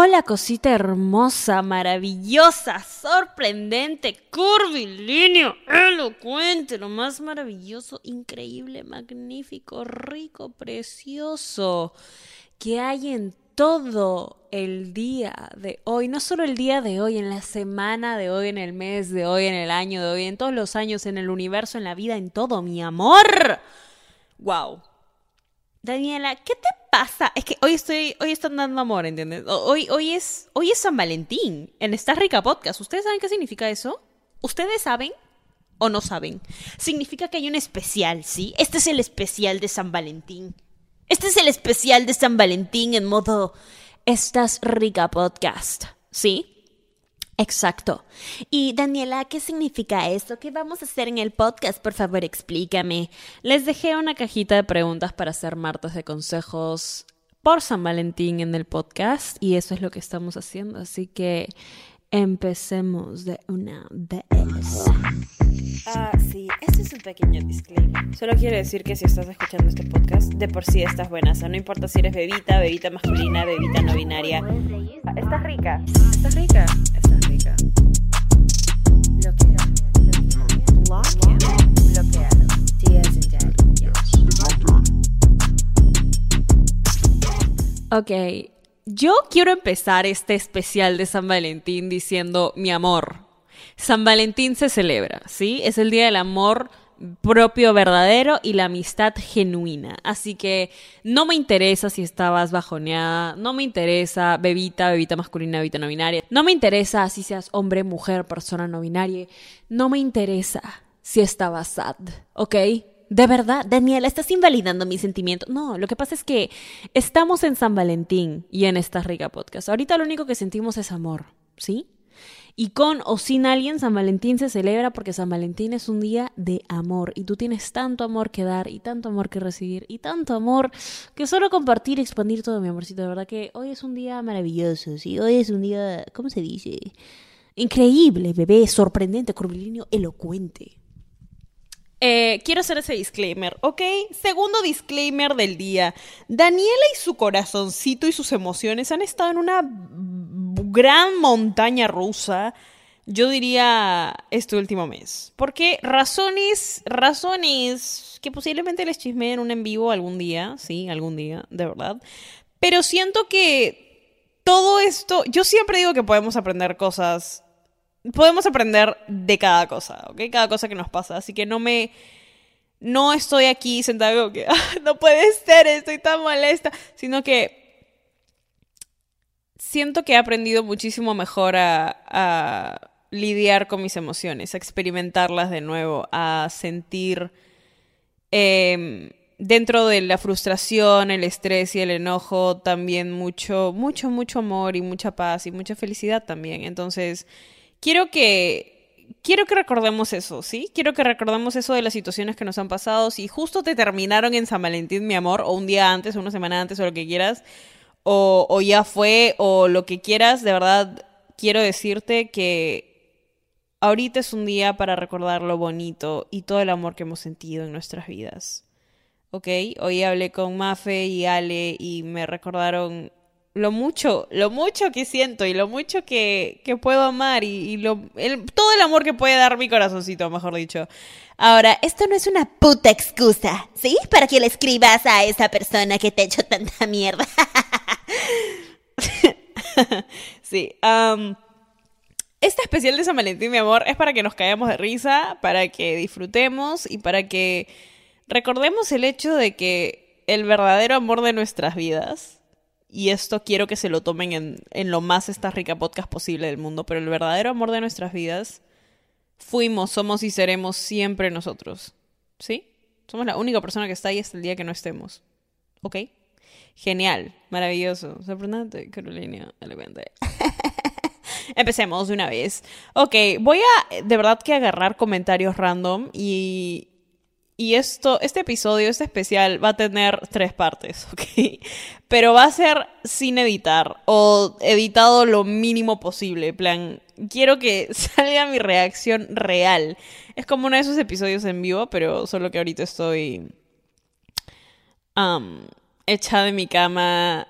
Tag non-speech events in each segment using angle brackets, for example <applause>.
Hola cosita hermosa, maravillosa, sorprendente, curvilíneo, elocuente, lo más maravilloso, increíble, magnífico, rico, precioso que hay en todo el día de hoy, no solo el día de hoy, en la semana de hoy, en el mes de hoy, en el año de hoy, en todos los años, en el universo, en la vida, en todo, mi amor. Wow. Daniela, ¿qué te pasa? Es que hoy estoy, hoy están dando amor, ¿entiendes? Hoy, hoy es, hoy es San Valentín en esta rica podcast. ¿Ustedes saben qué significa eso? ¿Ustedes saben o no saben? Significa que hay un especial, ¿sí? Este es el especial de San Valentín. Este es el especial de San Valentín en modo Estás rica podcast, ¿sí? Exacto. Y Daniela, ¿qué significa esto? ¿Qué vamos a hacer en el podcast? Por favor, explícame. Les dejé una cajita de preguntas para hacer martes de consejos por San Valentín en el podcast y eso es lo que estamos haciendo. Así que empecemos de una vez. Ah, sí, este es un pequeño disclaimer. Solo quiero decir que si estás escuchando este podcast, de por sí estás buena. O sea, no importa si eres bebita, bebita masculina, bebita no binaria. Estás rica. Estás rica. Estás rica. Bloquea. Bloquea. Bloquea. Días en Ok, yo quiero empezar este especial de San Valentín diciendo mi amor. San Valentín se celebra, ¿sí? Es el día del amor propio verdadero y la amistad genuina. Así que no me interesa si estabas bajoneada, no me interesa bebita, bebita masculina, bebita no binaria, no me interesa si seas hombre, mujer, persona no binaria, no me interesa si estabas sad, ¿ok? De verdad, Daniela, estás invalidando mis sentimientos. No, lo que pasa es que estamos en San Valentín y en esta rica podcast. Ahorita lo único que sentimos es amor, ¿sí? Y con o sin alguien, San Valentín se celebra porque San Valentín es un día de amor. Y tú tienes tanto amor que dar y tanto amor que recibir y tanto amor que solo compartir y expandir todo, mi amorcito. De verdad que hoy es un día maravilloso, ¿sí? Hoy es un día, ¿cómo se dice? Increíble, bebé, sorprendente, curvilíneo, elocuente. Eh, quiero hacer ese disclaimer, ¿ok? Segundo disclaimer del día. Daniela y su corazoncito y sus emociones han estado en una gran montaña rusa, yo diría este último mes. Porque razones, razones que posiblemente les chismeen en un en vivo algún día, sí, algún día, de verdad. Pero siento que todo esto, yo siempre digo que podemos aprender cosas podemos aprender de cada cosa, ¿ok? Cada cosa que nos pasa. Así que no me... No estoy aquí sentada como que, <laughs> ah, no puede ser, estoy tan molesta, sino que siento que he aprendido muchísimo mejor a, lidiar con mis emociones, a experimentarlas de nuevo, a sentir em, dentro de la frustración, el estrés y el enojo también mucho, mucho, mucho amor y mucha paz y mucha felicidad también. Entonces, quiero que quiero que recordemos eso, ¿sí? Quiero que recordemos eso de las situaciones que nos han pasado. Si justo te terminaron en San Valentín, mi amor, o un día antes, o una semana antes, o lo que quieras, o, o ya fue, o lo que quieras, de verdad, quiero decirte que ahorita es un día para recordar lo bonito y todo el amor que hemos sentido en nuestras vidas. ¿Ok? Hoy hablé con Mafe y Ale y me recordaron lo mucho, lo mucho que siento y lo mucho que, que puedo amar y, lo, todo el amor que puede dar mi corazoncito, mejor dicho. Ahora, esto no es una puta excusa, ¿sí? Para que le escribas a esa persona que te hecho tanta mierda. <laughs> sí. este especial de San Valentín, mi amor, es para que nos caigamos de risa, para que disfrutemos y para que recordemos el hecho de que el verdadero amor de nuestras vidas y esto quiero que se lo tomen en, en lo más esta rica podcast posible del mundo, pero el verdadero amor de nuestras vidas fuimos, somos y seremos siempre nosotros. ¿Sí? Somos la única persona que está ahí hasta el día que no estemos. ¿Ok? Genial, maravilloso, sorprendente, Carolina, elegante. <laughs> Empecemos de una vez. Ok, voy a de verdad que agarrar comentarios random y y esto, este episodio, este especial, va a tener tres partes, <laughs> ¿ok? Pero va a ser sin editar o editado lo mínimo posible. plan, quiero que <laughs> salga mi reacción real. Es como uno de esos episodios en vivo, pero solo que ahorita estoy um, echada en mi cama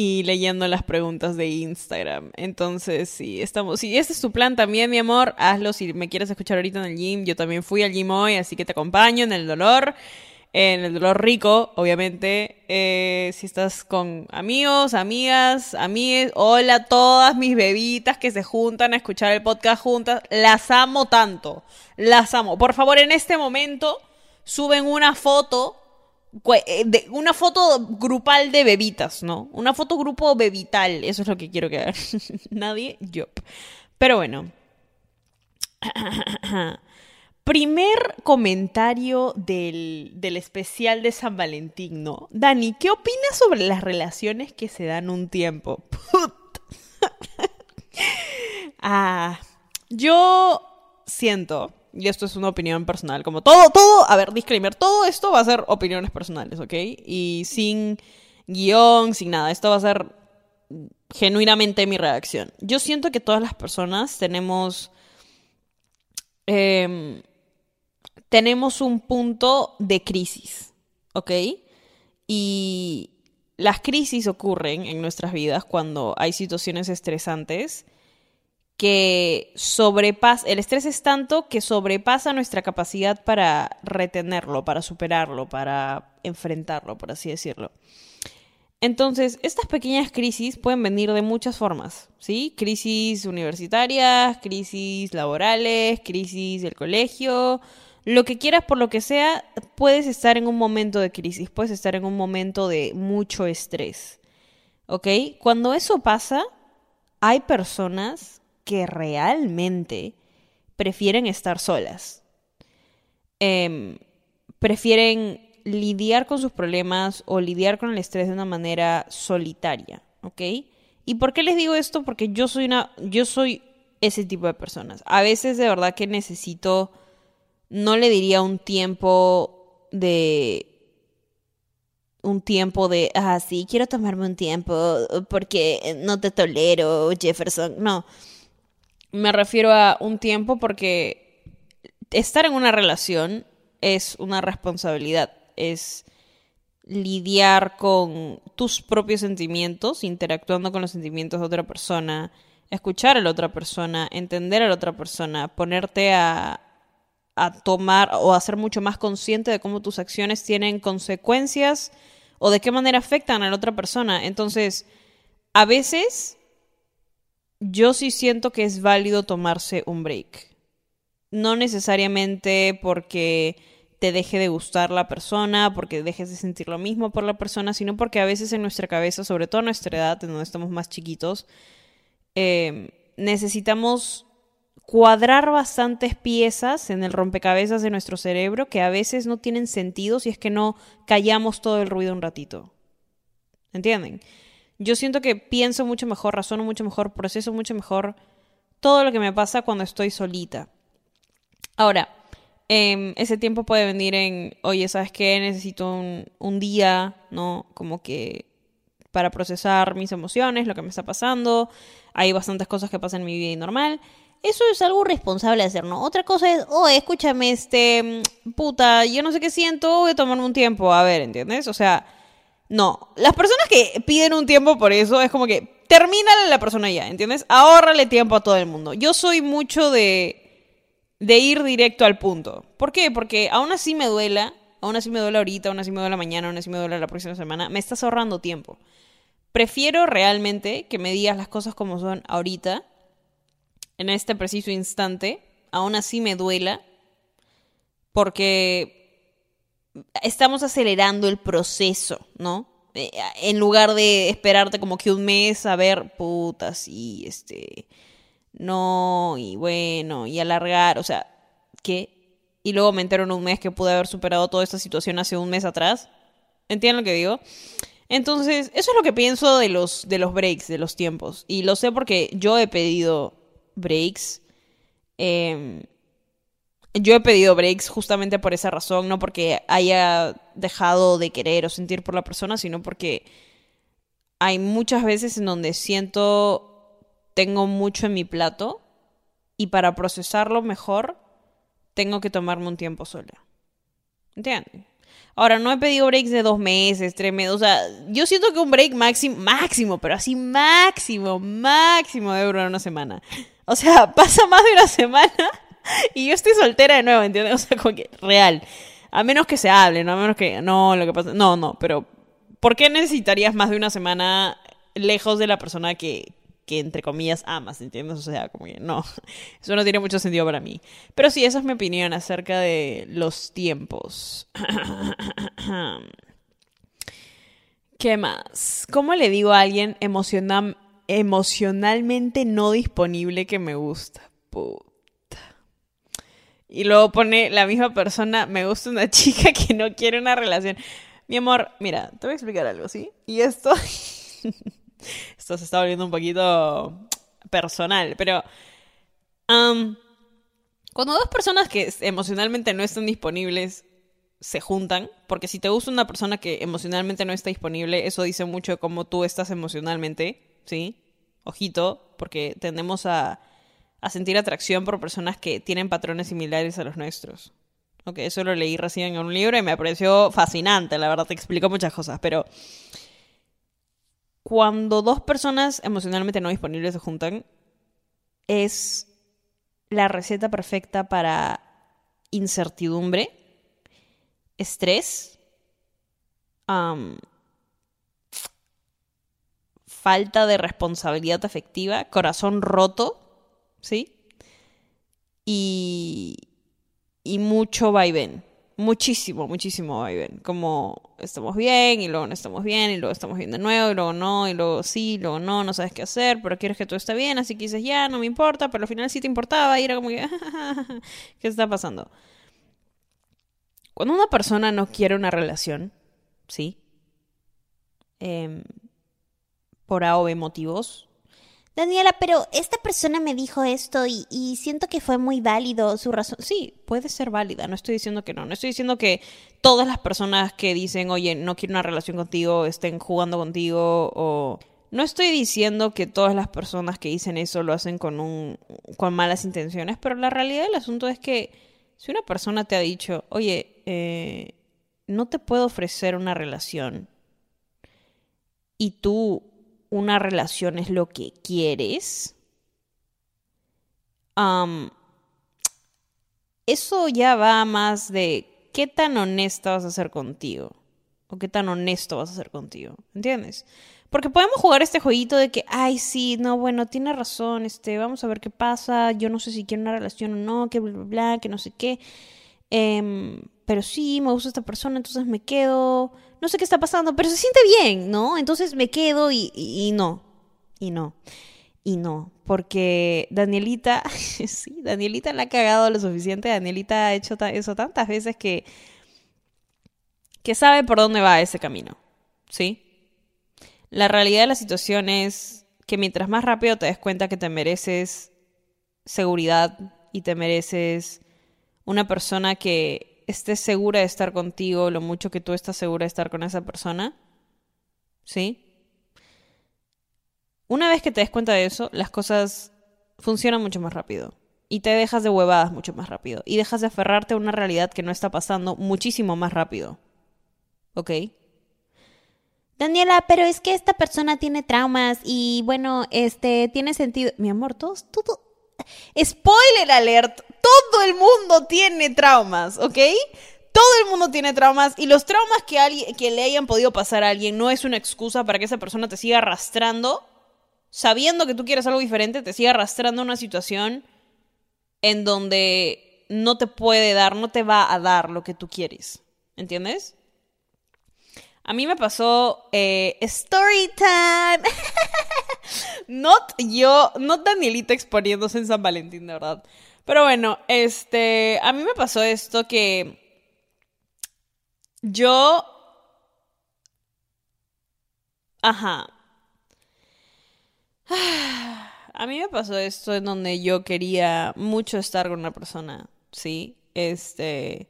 y leyendo las preguntas de Instagram. Entonces, sí, estamos. Si este es tu plan también, mi amor, hazlo si me quieres escuchar ahorita en el gym. Yo también fui al gym hoy, así que te acompaño en el dolor en el dolor rico, obviamente. Eh, si estás con amigos, amigas, amigues, hola a todas mis bebitas que se juntan a escuchar el podcast juntas. Las amo tanto. Las amo. Por favor, en este momento suben una foto. Eh, de, una foto grupal de bebitas, ¿no? Una foto grupo bebital. Eso es lo que quiero que. <laughs> Nadie, yo. Pero bueno. <clears throat> Primer comentario del, especial de San Valentín, ¿no? Dani, ¿qué opinas sobre las relaciones que se dan un tiempo? <laughs> <laughs> ah, yo siento, y esto es una opinión personal, como todo, todo, a ver, disclaimer, todo esto va a ser opiniones personales, ¿ok? Y sin guion, sin nada, esto va a ser genuinamente mi reacción. Yo siento que todas las personas tenemos... Eh, tenemos un punto de crisis, ¿ok? Y las crisis ocurren en nuestras vidas cuando hay situaciones estresantes que sobrepasa, el estrés es tanto que sobrepasa nuestra capacidad para retenerlo, para superarlo, para enfrentarlo, por así decirlo. Entonces, estas pequeñas crisis pueden venir de muchas formas, ¿sí? Crisis universitarias, crisis laborales, crisis del colegio, lo que quieras por lo que sea, puedes estar en un momento de crisis, puedes estar en un momento de mucho estrés. ¿Ok? Cuando eso pasa, hay personas que realmente prefieren estar solas. Em, prefieren lidiar con sus problemas o lidiar con el estrés de una manera solitaria, ¿ok? ¿Y por qué les digo esto? Porque yo soy una, yo soy ese tipo de personas. A veces de verdad que necesito no le diría un tiempo de un tiempo de, ah, sí, quiero tomarme un tiempo porque no te tolero, Jefferson. No, me refiero a un tiempo porque estar en una relación es una responsabilidad, es lidiar con tus propios sentimientos, interactuando con los sentimientos de otra persona, escuchar a la otra persona, entender a la otra persona, ponerte a, a tomar o a ser mucho más consciente de cómo tus acciones tienen consecuencias o de qué manera afectan a la otra persona. Entonces, a veces yo sí siento que es válido tomarse un break. No necesariamente porque te deje de gustar la persona, porque dejes de sentir lo mismo por la persona, sino porque a veces en nuestra cabeza, sobre todo a nuestra edad, en donde estamos más chiquitos, eh, necesitamos cuadrar bastantes piezas en el rompecabezas de nuestro cerebro que a veces no tienen sentido si es que no callamos todo el ruido un ratito. ¿Entienden? Yo siento que pienso mucho mejor, razono mucho mejor, proceso mucho mejor todo lo que me pasa cuando estoy solita. Ahora, em, ese tiempo puede venir en, oye, ¿sabes qué? Necesito un, un día, ¿no? Como que para procesar mis emociones, lo que me está pasando. Hay bastantes cosas que pasan en mi vida y normal. Eso es algo responsable de hacer, ¿no? Otra cosa es, oh, escúchame, este, puta, yo no sé qué siento, voy a tomarme un tiempo, a ver, ¿entiendes? O sea, no. Las personas que piden un tiempo por eso es como que, termínale la persona ya, ¿entiendes? Ahórrale tiempo a todo el mundo. Yo soy mucho de, de ir directo al punto. ¿Por qué? Porque aún así me duela, aún así me duele ahorita, aún así me duele mañana, aún así me duele la próxima semana, me estás ahorrando tiempo. Prefiero realmente que me digas las cosas como son ahorita en este preciso instante, aún así me duela, porque estamos acelerando el proceso, ¿no? Eh, en lugar de esperarte como que un mes a ver, puta, sí, este, no, y bueno, y alargar, o sea, ¿qué? Y luego me entero en un mes que pude haber superado toda esta situación hace un mes atrás. ¿Entienden lo que digo? Entonces, eso es lo que pienso de los, de los breaks, de los tiempos. Y lo sé porque yo he pedido breaks. Em, yo he pedido breaks justamente por esa razón, no porque haya dejado de querer o sentir por la persona, sino porque hay muchas veces en donde siento tengo mucho en mi plato y para procesarlo mejor tengo que tomarme un tiempo sola. ¿Entienden? Ahora, no he pedido breaks de dos meses, tres meses. O sea, yo siento que un break máximo, máximo, pero así máximo, máximo debe durar una semana. O sea, <laughs> pasa más de una semana <laughs> y yo estoy soltera de nuevo, ¿entiendes? <laughs> O sea, como que real. A menos que se hable, ¿no? A menos que, no, lo que pasa, no, no, pero ¿por qué necesitarías más de una semana lejos de la persona que, que entre comillas amas, ¿entiendes? O sea, como que no, <laughs> eso no tiene mucho sentido para mí. Pero sí, esa es mi opinión acerca de los tiempos. <clears throat> ¿Qué más? ¿Cómo le digo a alguien emocionalmente no disponible que me gusta? Puta. Y luego pone la misma persona, me gusta una <laughs> chica que no quiere una relación. Mi amor, mira, te voy a explicar algo, ¿sí? Y esto... <laughs> Esto se está volviendo un poquito personal, pero... cuando dos personas que emocionalmente no están disponibles se juntan, porque si te gusta una persona que emocionalmente no está disponible, eso dice mucho de cómo tú estás emocionalmente, ¿sí? Ojito, porque tendemos a, a sentir atracción por personas que tienen patrones similares a los nuestros. Ok, eso lo leí recién en un libro y me pareció fascinante, la verdad te explico muchas cosas, pero cuando dos personas emocionalmente no disponibles se juntan, es la receta perfecta para incertidumbre, estrés, falta de responsabilidad afectiva, corazón roto, ¿sí? Y, y mucho vaivén muchísimo, muchísimo vaivén. Como estamos bien y luego no estamos bien y luego estamos bien de nuevo y luego no y luego sí y luego no, no sabes qué hacer, pero quieres que todo esté bien, así que dices ya, no me importa, pero al final sí te importaba y era como que, <laughs> ¿qué está pasando? Cuando una persona no quiere una relación, ¿sí? Eh, por A o B motivos, Daniela, pero esta persona me dijo esto y, siento que fue muy válido su razón. Sí, puede ser válida, no estoy diciendo que no. No estoy diciendo que todas las personas que dicen, oye, no quiero una relación contigo, estén jugando contigo o... No estoy diciendo que todas las personas que dicen eso lo hacen con, un, con malas intenciones, pero la realidad del asunto es que si una persona te ha dicho, oye, eh, no te puedo ofrecer una relación y tú una relación es lo que quieres, eso ya va más de qué tan honesta vas a ser contigo. O qué tan honesto vas a ser contigo. ¿Entiendes? Porque podemos jugar este jueguito de que, ay, sí, no, bueno, tiene razón, este, vamos a ver qué pasa, yo no sé si quiero una relación o no, que bla, bla, bla, que no sé qué. Em, pero sí, me gusta esta persona, entonces me quedo no sé qué está pasando, pero se siente bien, ¿no? Entonces me quedo y, no, y no, y no, porque Danielita, <laughs> sí, Danielita la ha cagado lo suficiente, Danielita ha hecho eso tantas veces que, que sabe por dónde va ese camino, ¿sí? La realidad de la situación es que mientras más rápido te des cuenta que te mereces seguridad y te mereces una persona que estés segura de estar contigo, lo mucho que tú estás segura de estar con esa persona. ¿Sí? Una vez que te des cuenta de eso, las cosas funcionan mucho más rápido. Y te dejas de huevadas mucho más rápido. Y dejas de aferrarte a una realidad que no está pasando muchísimo más rápido. ¿Ok? Daniela, pero es que esta persona tiene traumas y bueno, este tiene sentido. Mi amor, todo, todo. Spoiler alert todo el mundo tiene traumas, ¿ok? Todo el mundo tiene traumas y los traumas que, alguien, que le hayan podido pasar a alguien no es una excusa para que esa persona te siga arrastrando, sabiendo que tú quieres algo diferente, te siga arrastrando a una situación en donde no te puede dar, no te va a dar lo que tú quieres. ¿Entiendes? A mí me pasó eh, story time. <laughs> not yo, not Danielita exponiéndose en San Valentín, de verdad. Pero bueno, este, a mí me pasó esto que yo... Ajá. <sighs> A mí me pasó esto en donde yo quería mucho estar con una persona, ¿sí? Este,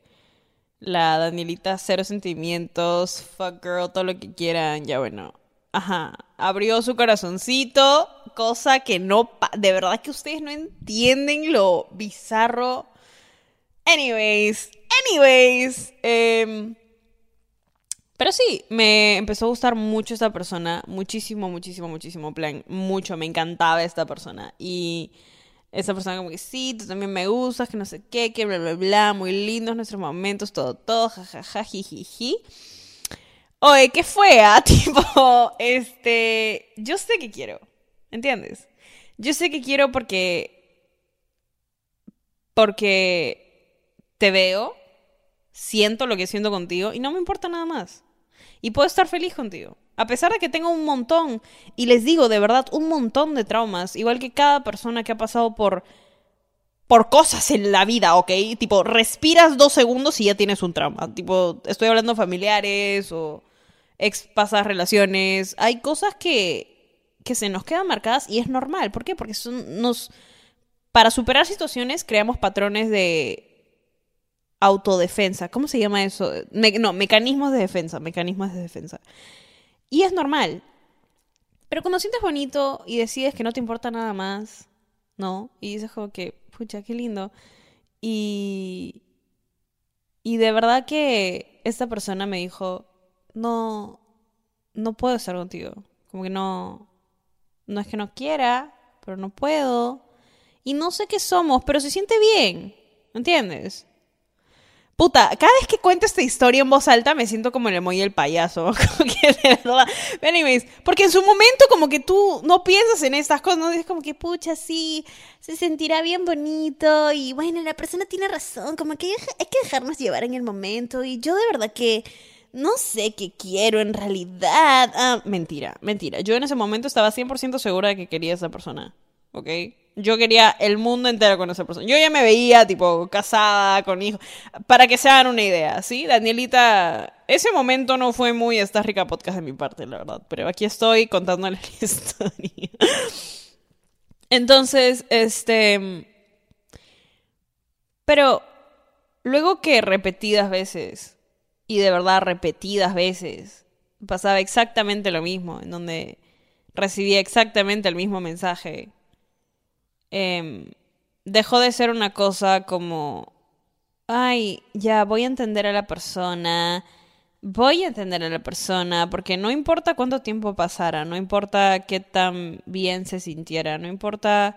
la Danielita, cero sentimientos, fuck girl, todo lo que quieran, ya bueno. Ajá, abrió su corazoncito, cosa que no, de verdad que ustedes no entienden lo bizarro. Anyways, anyways, em, Pero sí, me empezó a gustar mucho esta persona, muchísimo, muchísimo, muchísimo, plan, mucho, me encantaba esta persona. Y esa persona como que sí, tú también me gustas, que no sé qué, que bla, bla, bla, muy lindos nuestros momentos, todo, todo, jajaja, jijiji. Oye, ¿qué fue? <laughs> Ah? Tipo, este, yo sé que quiero, ¿entiendes? Yo sé que quiero porque, porque te veo, siento lo que siento contigo y no me importa nada más. Y puedo estar feliz contigo. A pesar de que tengo un montón, y les digo de verdad, un montón de traumas, igual que cada persona que ha pasado por, por cosas en la vida, ¿ok? Tipo, respiras dos segundos y ya tienes un trauma. Tipo, estoy hablando familiares o ex pasas relaciones. Hay cosas que, que se nos quedan marcadas y es normal. ¿Por qué? Porque son, nos... Para superar situaciones creamos patrones de autodefensa. ¿Cómo se llama eso? no, mecanismos de defensa, mecanismos de defensa. Y es normal. Pero cuando sientes bonito y decides que no te importa nada más, ¿no? Y dices como que, pucha, qué lindo. Y... Y de verdad que esta persona me dijo, no, no puedo estar contigo. Como que no, no es que no quiera, pero no puedo. Y no sé qué somos, pero se siente bien, ¿entiendes? Puta, cada vez que cuento esta historia en voz alta me siento como el emoji el payaso. <laughs> Como que de verdad. Anyways, porque en su momento como que tú no piensas en estas cosas, ¿no? Es como que, pucha, sí, se sentirá bien bonito y bueno, la persona tiene razón, como que hay que dejarnos llevar en el momento y yo de verdad que no sé qué quiero en realidad. Ah, mentira, mentira. Yo en ese momento estaba 100% segura de que quería a esa persona, ¿ok? Yo quería el mundo entero con esa persona. Yo ya me veía, tipo, casada, con hijos. Para que se hagan una idea, ¿sí? Danielita, ese momento no fue muy esta rica podcast de mi parte, la verdad. Pero aquí estoy contándole la <laughs> historia. Entonces, este. Pero luego que repetidas veces, y de verdad repetidas veces, pasaba exactamente lo mismo, en donde recibía exactamente el mismo mensaje. Em, dejó de ser una cosa como, ay, ya voy a entender a la persona, voy a entender a la persona, porque no importa cuánto tiempo pasara, no importa qué tan bien se sintiera, no importa...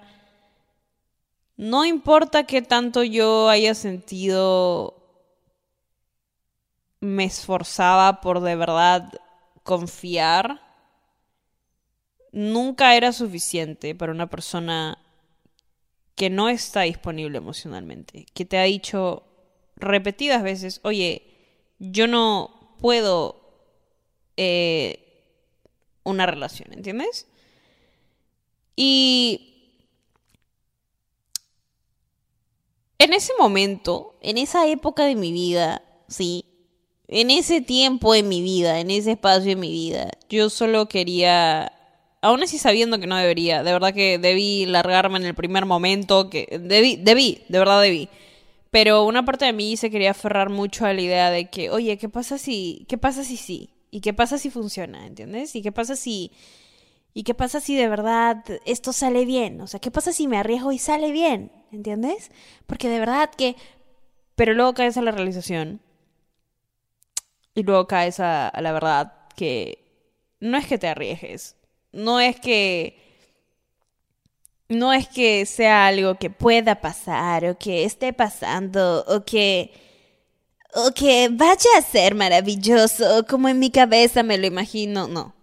No importa qué tanto yo haya sentido, me esforzaba por de verdad confiar, nunca era suficiente para una persona que no está disponible emocionalmente, que te ha dicho repetidas veces, oye, yo no puedo eh, una relación, ¿entiendes? Y en ese momento, en esa época de mi vida, sí, en ese tiempo de mi vida, en ese espacio de mi vida, yo solo quería aún así sabiendo que no debería, de verdad que debí largarme en el primer momento, que debí, debí, de verdad debí. Pero una parte de mí se quería aferrar mucho a la idea de que, oye, ¿qué pasa si, qué pasa si sí? ¿Y qué pasa si funciona? ¿Entiendes? ¿Y qué pasa si, y qué pasa si de verdad esto sale bien? O sea, ¿qué pasa si me arriesgo y sale bien? ¿Entiendes? Porque de verdad que, pero luego caes a la realización y luego caes a, la verdad que no es que te arriesgues, no es que no es que sea algo que pueda pasar o que esté pasando o que o que vaya a ser maravilloso como en mi cabeza me lo imagino, no.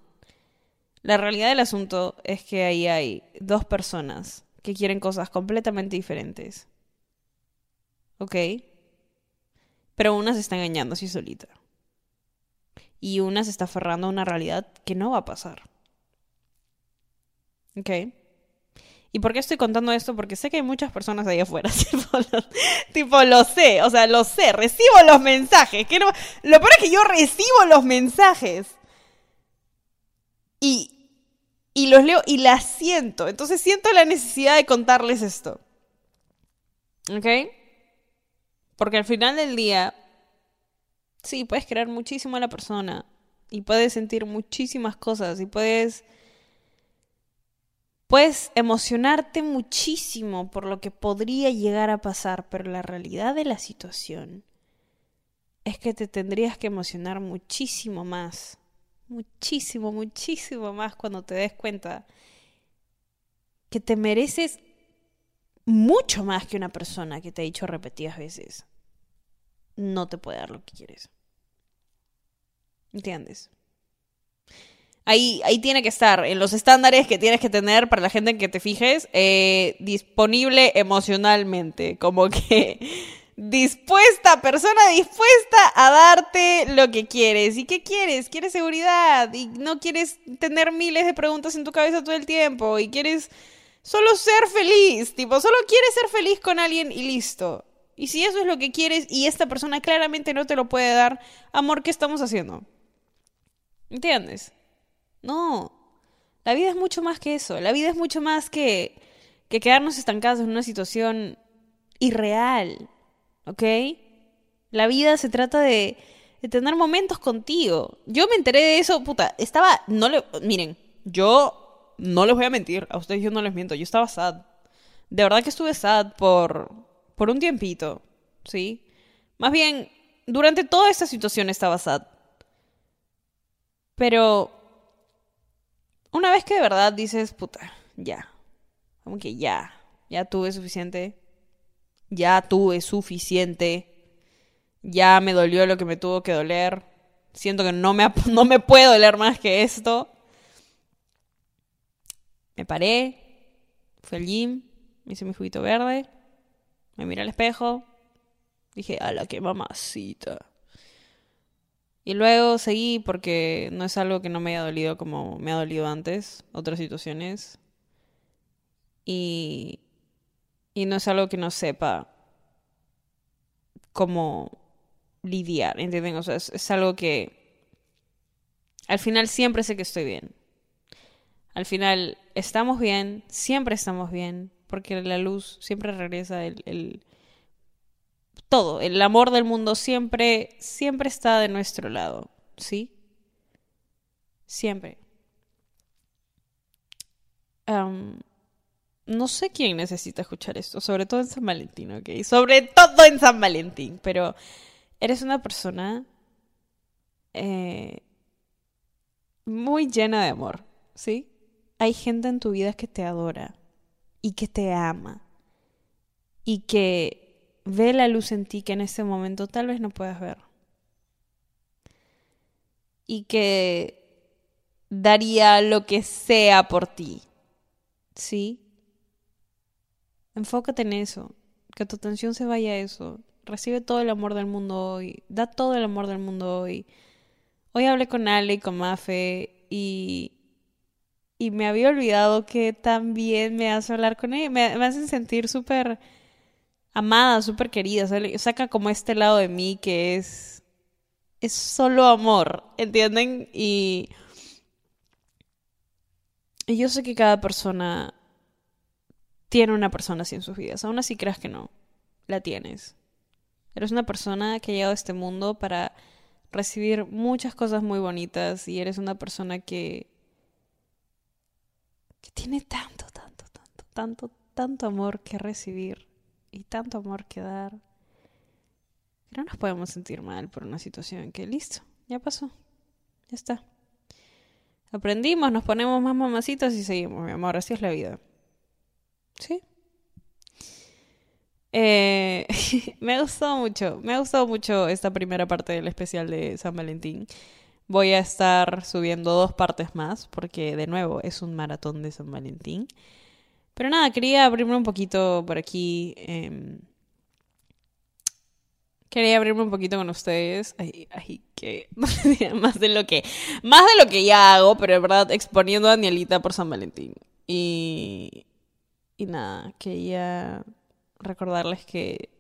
La realidad del asunto es que ahí hay dos personas que quieren cosas completamente diferentes. ¿Ok? Pero una se está engañando así solita. Y una se está aferrando a una realidad que no va a pasar. Ok. ¿Y por qué estoy contando esto? Porque sé que hay muchas personas ahí afuera. <laughs> Tipo, lo, sé, o sea, lo sé, recibo los mensajes. Que lo peor es que yo recibo los mensajes. Y, y los leo y las siento. Entonces siento la necesidad de contarles esto. ¿Ok? Porque al final del día, sí, puedes creer muchísimo a la persona. Y puedes sentir muchísimas cosas. Y puedes Puedes emocionarte muchísimo por lo que podría llegar a pasar, pero la realidad de la situación es que te tendrías que emocionar muchísimo más, muchísimo, muchísimo más cuando te des cuenta que te mereces mucho más que una persona que te ha dicho repetidas veces, no te puede dar lo que quieres. ¿Entiendes? Ahí, ahí tiene que estar, en los estándares que tienes que tener para la gente en que te fijes, eh, disponible emocionalmente, como que <laughs> dispuesta, persona dispuesta a darte lo que quieres. ¿Y qué quieres? Quieres seguridad y no quieres tener miles de preguntas en tu cabeza todo el tiempo y quieres solo ser feliz, tipo, solo quieres ser feliz con alguien y listo. Y si eso es lo que quieres y esta persona claramente no te lo puede dar, amor, ¿qué estamos haciendo? ¿Entiendes? No. La vida es mucho más que eso. La vida es mucho más que, que quedarnos estancados en una situación irreal. ¿ok? La vida se trata de, de, tener momentos contigo. Yo me enteré de eso, puta, estaba, no le, miren, yo no les voy a mentir, a ustedes yo no les miento, yo estaba sad. De verdad que estuve sad por, por un tiempito, ¿sí? Más bien, durante toda esta situación estaba sad. Pero, una vez que de verdad dices, puta, ya, como que ya, ya tuve suficiente, ya tuve suficiente, ya me dolió lo que me tuvo que doler, siento que no me, <laughs> no me puede doler más que esto. Me paré, fui al gym, me hice mi juguito verde, me miré al espejo, dije, ala, qué mamacita. Y luego seguí porque no es algo que no me haya dolido como me ha dolido antes, otras situaciones. Y y no es algo que no sepa cómo lidiar, ¿entienden? O sea, es, es algo que al final siempre sé que estoy bien. Al final estamos bien, siempre estamos bien, porque la luz siempre regresa, el, todo, el amor del mundo siempre, siempre está de nuestro lado, ¿sí? Siempre. No sé quién necesita escuchar esto, sobre todo en San Valentín, ¿ok? Sobre todo en San Valentín, pero eres una persona eh, muy llena de amor, ¿sí? Hay gente en tu vida que te adora y que te ama y que ve la luz en ti que en este momento tal vez no puedas ver. Y que daría lo que sea por ti, ¿sí? Enfócate en eso, que tu atención se vaya a eso. Recibe todo el amor del mundo hoy, da todo el amor del mundo hoy. Hoy hablé con Ale y con Mafe y, y me había olvidado que también me hace hablar con ella. Me, me hacen sentir súper amada, súper querida. Saca como este lado de mí que es, es solo amor, ¿entienden? Y, y yo sé que cada persona tiene una persona así en sus vidas. Aún así creas que no, la tienes. Eres una persona que ha llegado a este mundo para recibir muchas cosas muy bonitas y eres una persona que que tiene tanto, tanto, tanto, tanto, tanto amor que recibir y tanto amor que dar. no nos podemos sentir mal por una situación que listo, ya pasó. Ya está. Aprendimos, nos ponemos más mamacitas y seguimos, mi amor, así es la vida. Sí. Eh, <laughs> me gustado mucho, me ha gustado mucho esta primera parte del especial de San Valentín. Voy a estar subiendo dos partes más porque de nuevo es un maratón de San Valentín. Pero nada, quería abrirme un poquito por aquí. Eh, quería abrirme un poquito con ustedes. Ay, ay, que <laughs> más de lo que más de lo que ya hago, pero en verdad exponiendo a Danielita por San Valentín. Y y nada, quería recordarles que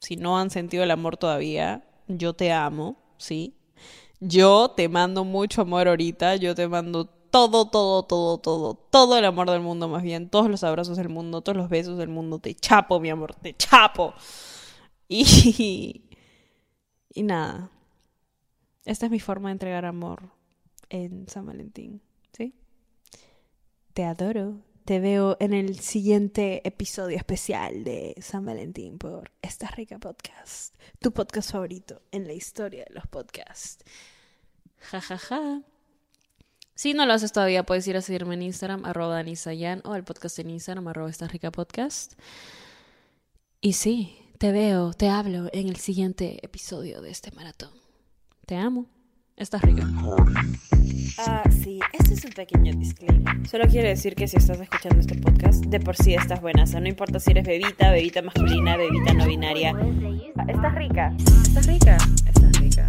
si no han sentido el amor todavía, yo te amo, ¿sí? Yo te mando mucho amor ahorita, yo te mando todo, todo, todo, todo, todo el amor del mundo más bien, todos los abrazos del mundo, todos los besos del mundo, te chapo, mi amor, te chapo. <laughs> Y, y nada, esta es mi forma de entregar amor en San Valentín, ¿sí? Te adoro. te veo en el siguiente episodio especial de San Valentín por Esta Rica Podcast, tu podcast favorito en la historia de los podcasts. Ja, ja, ja. Si no lo haces todavía, puedes ir a seguirme en Instagram, arroba danisayan, o el podcast en Instagram, arroba esta rica podcast. Y sí, te veo, te hablo en el siguiente episodio de este maratón. Te amo. Estás rica. Ah, sí, este es un pequeño disclaimer. Solo quiero decir que si estás escuchando este podcast, de por sí estás buena. O sea, no importa si eres bebita, bebita masculina, bebita no binaria. Estás rica. Estás rica. Estás rica.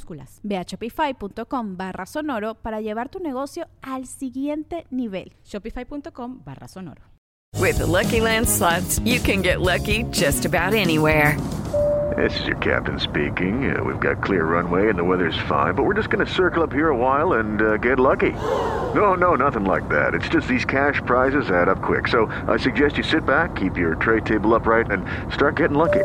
minúsculas. Ve a shopify.com barra sonoro para llevar tu negocio al siguiente nivel. Shopify.com barra sonoro. With the Lucky Land slots, you can get lucky just about anywhere. This is your captain speaking. Uh, we've got clear runway and the weather's fine, but we're just going to circle up here a while and uh, get lucky. No, no, nothing like that. It's just these cash prizes add up quick. So I suggest you sit back, keep your tray table upright, and start getting lucky.